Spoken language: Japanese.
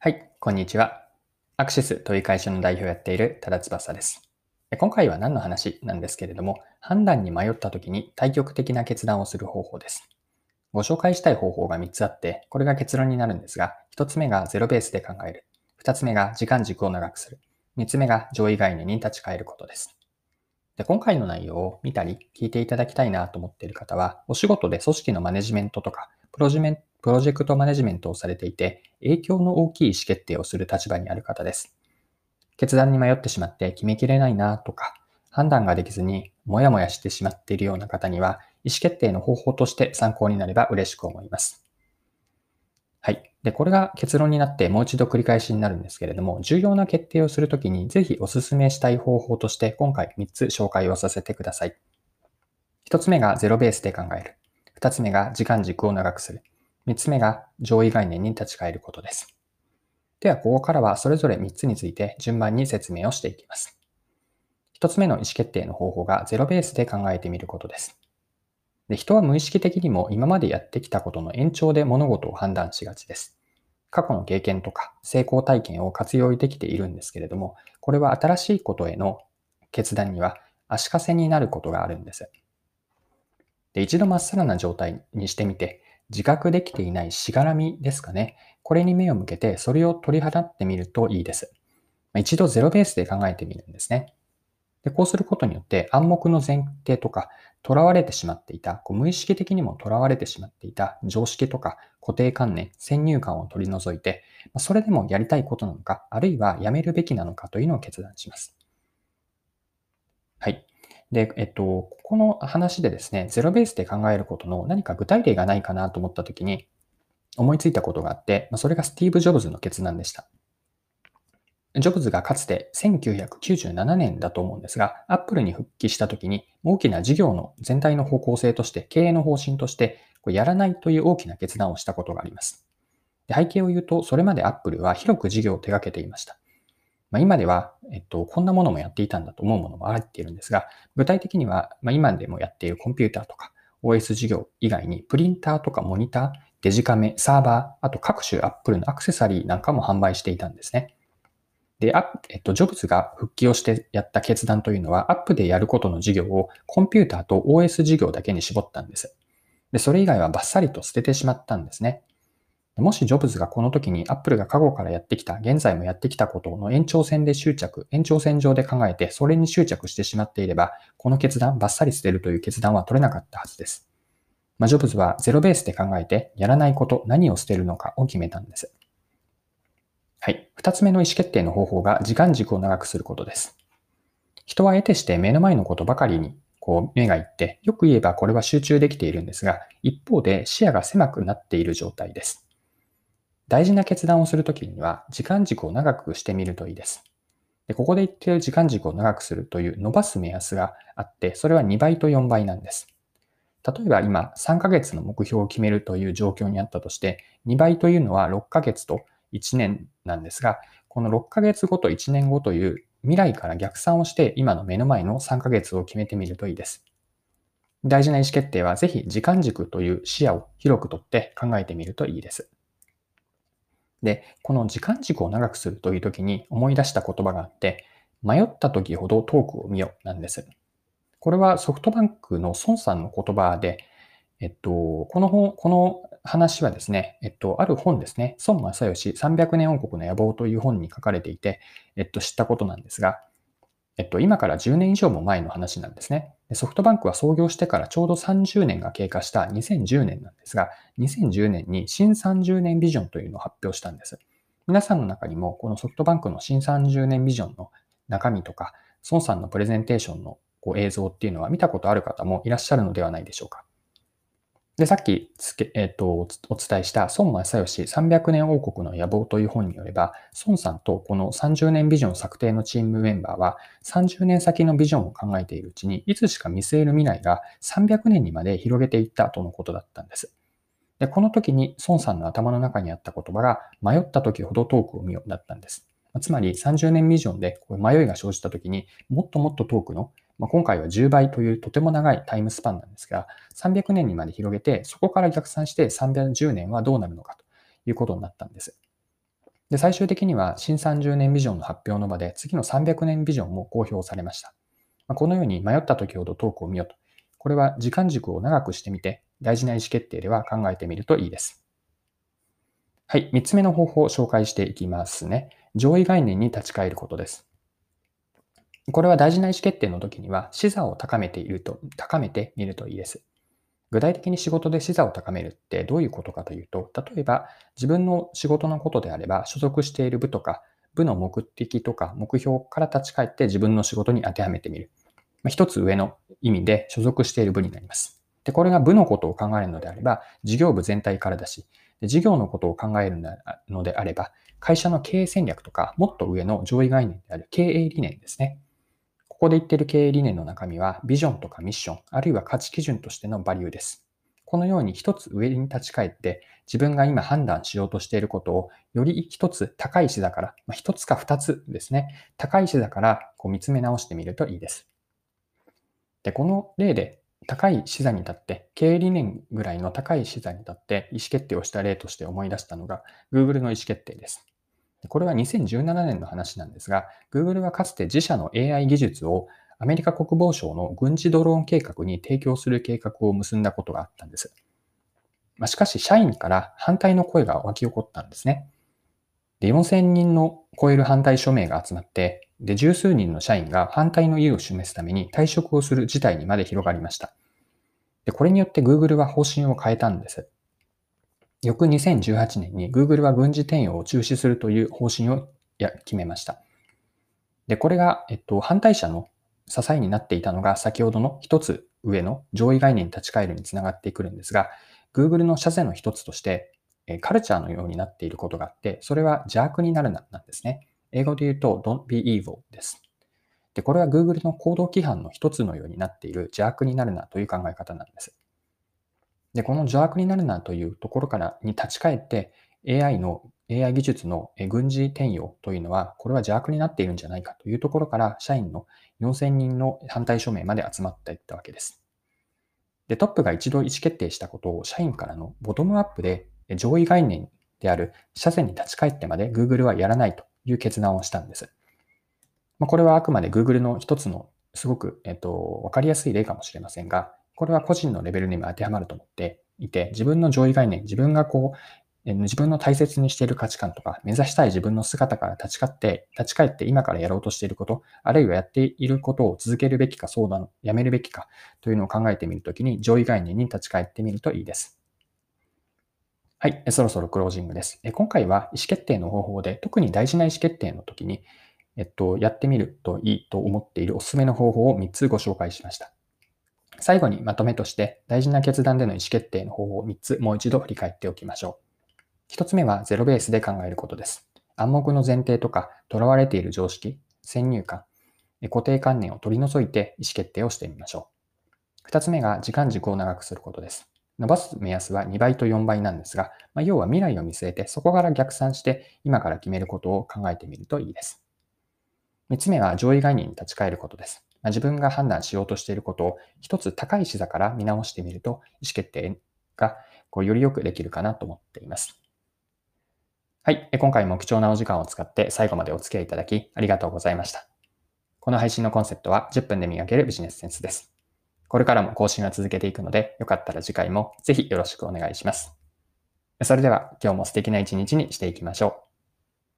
はい、こんにちは。アクシスという会社の代表をやっている多田翼です。今回は何の話なんですけれども、判断に迷った時に対極的な決断をする方法です。ご紹介したい方法が3つあって、これが結論になるんですが、1つ目がゼロベースで考える。2つ目が時間軸を長くする。3つ目が上位概念に立ち返ることです。で今回の内容を見たり聞いていただきたいなと思っている方は、お仕事で組織のマネジメントとか、プロジメンプロジェクトマネジメントをされていて、影響の大きい意思決定をする立場にある方です。決断に迷ってしまって決めきれないなとか、判断ができずにもやもやしてしまっているような方には、意思決定の方法として参考になれば嬉しく思います。はい。で、これが結論になってもう一度繰り返しになるんですけれども、重要な決定をするときにぜひお勧めしたい方法として今回3つ紹介をさせてください。1つ目がゼロベースで考える。2つ目が時間軸を長くする。3つ目が上位概念に立ち返ることです。では、ここからはそれぞれ3つについて順番に説明をしていきます。1つ目の意思決定の方法がゼロベースで考えてみることです。で人は無意識的にも今までやってきたことの延長で物事を判断しがちです。過去の経験とか成功体験を活用できているんですけれども、これは新しいことへの決断には足かせになることがあるんです。で一度まっさらな状態にしてみて、自覚できていないしがらみですかね。これに目を向けて、それを取り払ってみるといいです。一度ゼロベースで考えてみるんですね。でこうすることによって暗黙の前提とか、囚われてしまっていた、こう無意識的にも囚われてしまっていた常識とか固定観念、先入観を取り除いて、それでもやりたいことなのか、あるいはやめるべきなのかというのを決断します。はい。で、えっと、ここの話でですね、ゼロベースで考えることの何か具体例がないかなと思ったときに、思いついたことがあって、それがスティーブ・ジョブズの決断でした。ジョブズがかつて1997年だと思うんですが、アップルに復帰したときに大きな事業の全体の方向性として、経営の方針として、やらないという大きな決断をしたことがあります。背景を言うと、それまでアップルは広く事業を手掛けていました。まあ、今では、えっと、こんなものもやっていたんだと思うものも入っているんですが、具体的には、まあ、今でもやっているコンピューターとか OS 事業以外に、プリンターとかモニター、デジカメ、サーバー、あと各種 Apple のアクセサリーなんかも販売していたんですね。で、えっと、ジョブズが復帰をしてやった決断というのは、アップでやることの事業をコンピューターと OS 事業だけに絞ったんです。で、それ以外はバッサリと捨ててしまったんですね。もしジョブズがこの時に Apple が過去からやってきた、現在もやってきたことの延長線で執着、延長線上で考えて、それに執着してしまっていれば、この決断、バッサリ捨てるという決断は取れなかったはずです。まあ、ジョブズはゼロベースで考えて、やらないこと、何を捨てるのかを決めたんです。はい。二つ目の意思決定の方法が時間軸を長くすることです。人は得てして目の前のことばかりにこう目がいって、よく言えばこれは集中できているんですが、一方で視野が狭くなっている状態です。大事な決断をするときには、時間軸を長くしてみるといいです。でここで言っている時間軸を長くするという伸ばす目安があって、それは2倍と4倍なんです。例えば今、3ヶ月の目標を決めるという状況にあったとして、2倍というのは6ヶ月と1年なんですが、この6ヶ月後と1年後という未来から逆算をして今の目の前の3ヶ月を決めてみるといいです。大事な意思決定はぜひ時間軸という視野を広くとって考えてみるといいです。で、この時間軸を長くするという時に思い出した言葉があって、迷った時ほどトークを見よなんです。これはソフトバンクの孫さんの言葉で、えっと、この本、この話はですね、えっと、ある本ですね、孫正義300年王国の野望という本に書かれていて、えっと、知ったことなんですが、えっと、今から10年以上も前の話なんですね。ソフトバンクは創業してからちょうど30年が経過した2010年なんですが、2010年に新30年ビジョンというのを発表したんです。皆さんの中にも、このソフトバンクの新30年ビジョンの中身とか、孫さんのプレゼンテーションのこう映像っていうのは見たことある方もいらっしゃるのではないでしょうか。で、さっきつけ、えっ、ー、と、お伝えした孫正義300年王国の野望という本によれば、孫さんとこの30年ビジョン策定のチームメンバーは、30年先のビジョンを考えているうちに、いつしか見据える未来が300年にまで広げていったとのことだったんです。で、この時に孫さんの頭の中にあった言葉が、迷った時ほどトークを見よだったんです。つまり30年ビジョンで迷いが生じた時にもっともっと遠くのまあ、今回は10倍というとても長いタイムスパンなんですが、300年にまで広げて、そこから逆算して310年はどうなるのかということになったんです。で、最終的には新30年ビジョンの発表の場で次の300年ビジョンも公表されました。まあ、このように迷った時ほどトークを見ようと。これは時間軸を長くしてみて大事な意思決定では考えてみるといいです。はい。3つ目の方法を紹介していきますね。上位概念に立ち返ることです。これは大事な意思決定の時には、視座を高めていると、高めてみるといいです。具体的に仕事で視座を高めるってどういうことかというと、例えば自分の仕事のことであれば、所属している部とか、部の目的とか目標から立ち返って自分の仕事に当てはめてみる。まあ、一つ上の意味で所属している部になります。で、これが部のことを考えるのであれば、事業部全体からだし、事業のことを考えるのであれば、会社の経営戦略とか、もっと上の上位概念である経営理念ですね。ここで言っている経営理念の中身は、ビジョンとかミッション、あるいは価値基準としてのバリューです。このように一つ上に立ち返って、自分が今判断しようとしていることを、より一つ高い視座から、まあ、一つか二つですね、高い視座からこう見つめ直してみるといいです。で、この例で高い視座に立って、経営理念ぐらいの高い視座に立って意思決定をした例として思い出したのが Google の意思決定です。これは2017年の話なんですが、Google はかつて自社の AI 技術をアメリカ国防省の軍事ドローン計画に提供する計画を結んだことがあったんです。まあ、しかし、社員から反対の声が湧き起こったんですね。で、4000人の超える反対署名が集まって、で、十数人の社員が反対の意を示すために退職をする事態にまで広がりました。で、これによって Google は方針を変えたんです。翌2018年に Google は軍事転用を中止するという方針を決めました。で、これが、えっと、反対者の支えになっていたのが先ほどの一つ上の上位概念に立ち返るにつながってくるんですが、Google の社税の一つとして、カルチャーのようになっていることがあって、それは邪悪になるな、なんですね。英語で言うと don't be evil です。で、これは Google の行動規範の一つのようになっている邪悪になるなという考え方なんです。で、この邪悪になるなというところからに立ち返って AI の AI 技術の軍事転用というのは、これは邪悪になっているんじゃないかというところから、社員の4000人の反対署名まで集まっていったわけです。で、トップが一度意思決定したことを社員からのボトムアップで上位概念である社線に立ち返ってまで Google はやらないという決断をしたんです。まあ、これはあくまで Google の一つのすごく、えっと、わかりやすい例かもしれませんが、これは個人のレベルにも当てはまると思っていて、自分の上位概念、自分がこう、自分の大切にしている価値観とか、目指したい自分の姿から立ち返って、立ち返って今からやろうとしていること、あるいはやっていることを続けるべきか、そうだ、やめるべきかというのを考えてみるときに、上位概念に立ち返ってみるといいです。はい、そろそろクロージングです。今回は意思決定の方法で、特に大事な意思決定の時に、えっと、やってみるといいと思っているおすすめの方法を3つご紹介しました。最後にまとめとして大事な決断での意思決定の方法を3つもう一度振り返っておきましょう。1つ目はゼロベースで考えることです。暗黙の前提とか囚われている常識、先入観、固定観念を取り除いて意思決定をしてみましょう。2つ目が時間軸を長くすることです。伸ばす目安は2倍と4倍なんですが、まあ、要は未来を見据えてそこから逆算して今から決めることを考えてみるといいです。3つ目は上位概念に立ち返ることです。まあ、自分が判断しようとしていることを一つ高い視座から見直してみると、意思決定がこうよりよくできるかなと思っています。はい。今回も貴重なお時間を使って最後までお付き合いいただきありがとうございました。この配信のコンセプトは10分で磨けるビジネスセンスです。これからも更新は続けていくので、よかったら次回もぜひよろしくお願いします。それでは今日も素敵な一日にしていきましょう。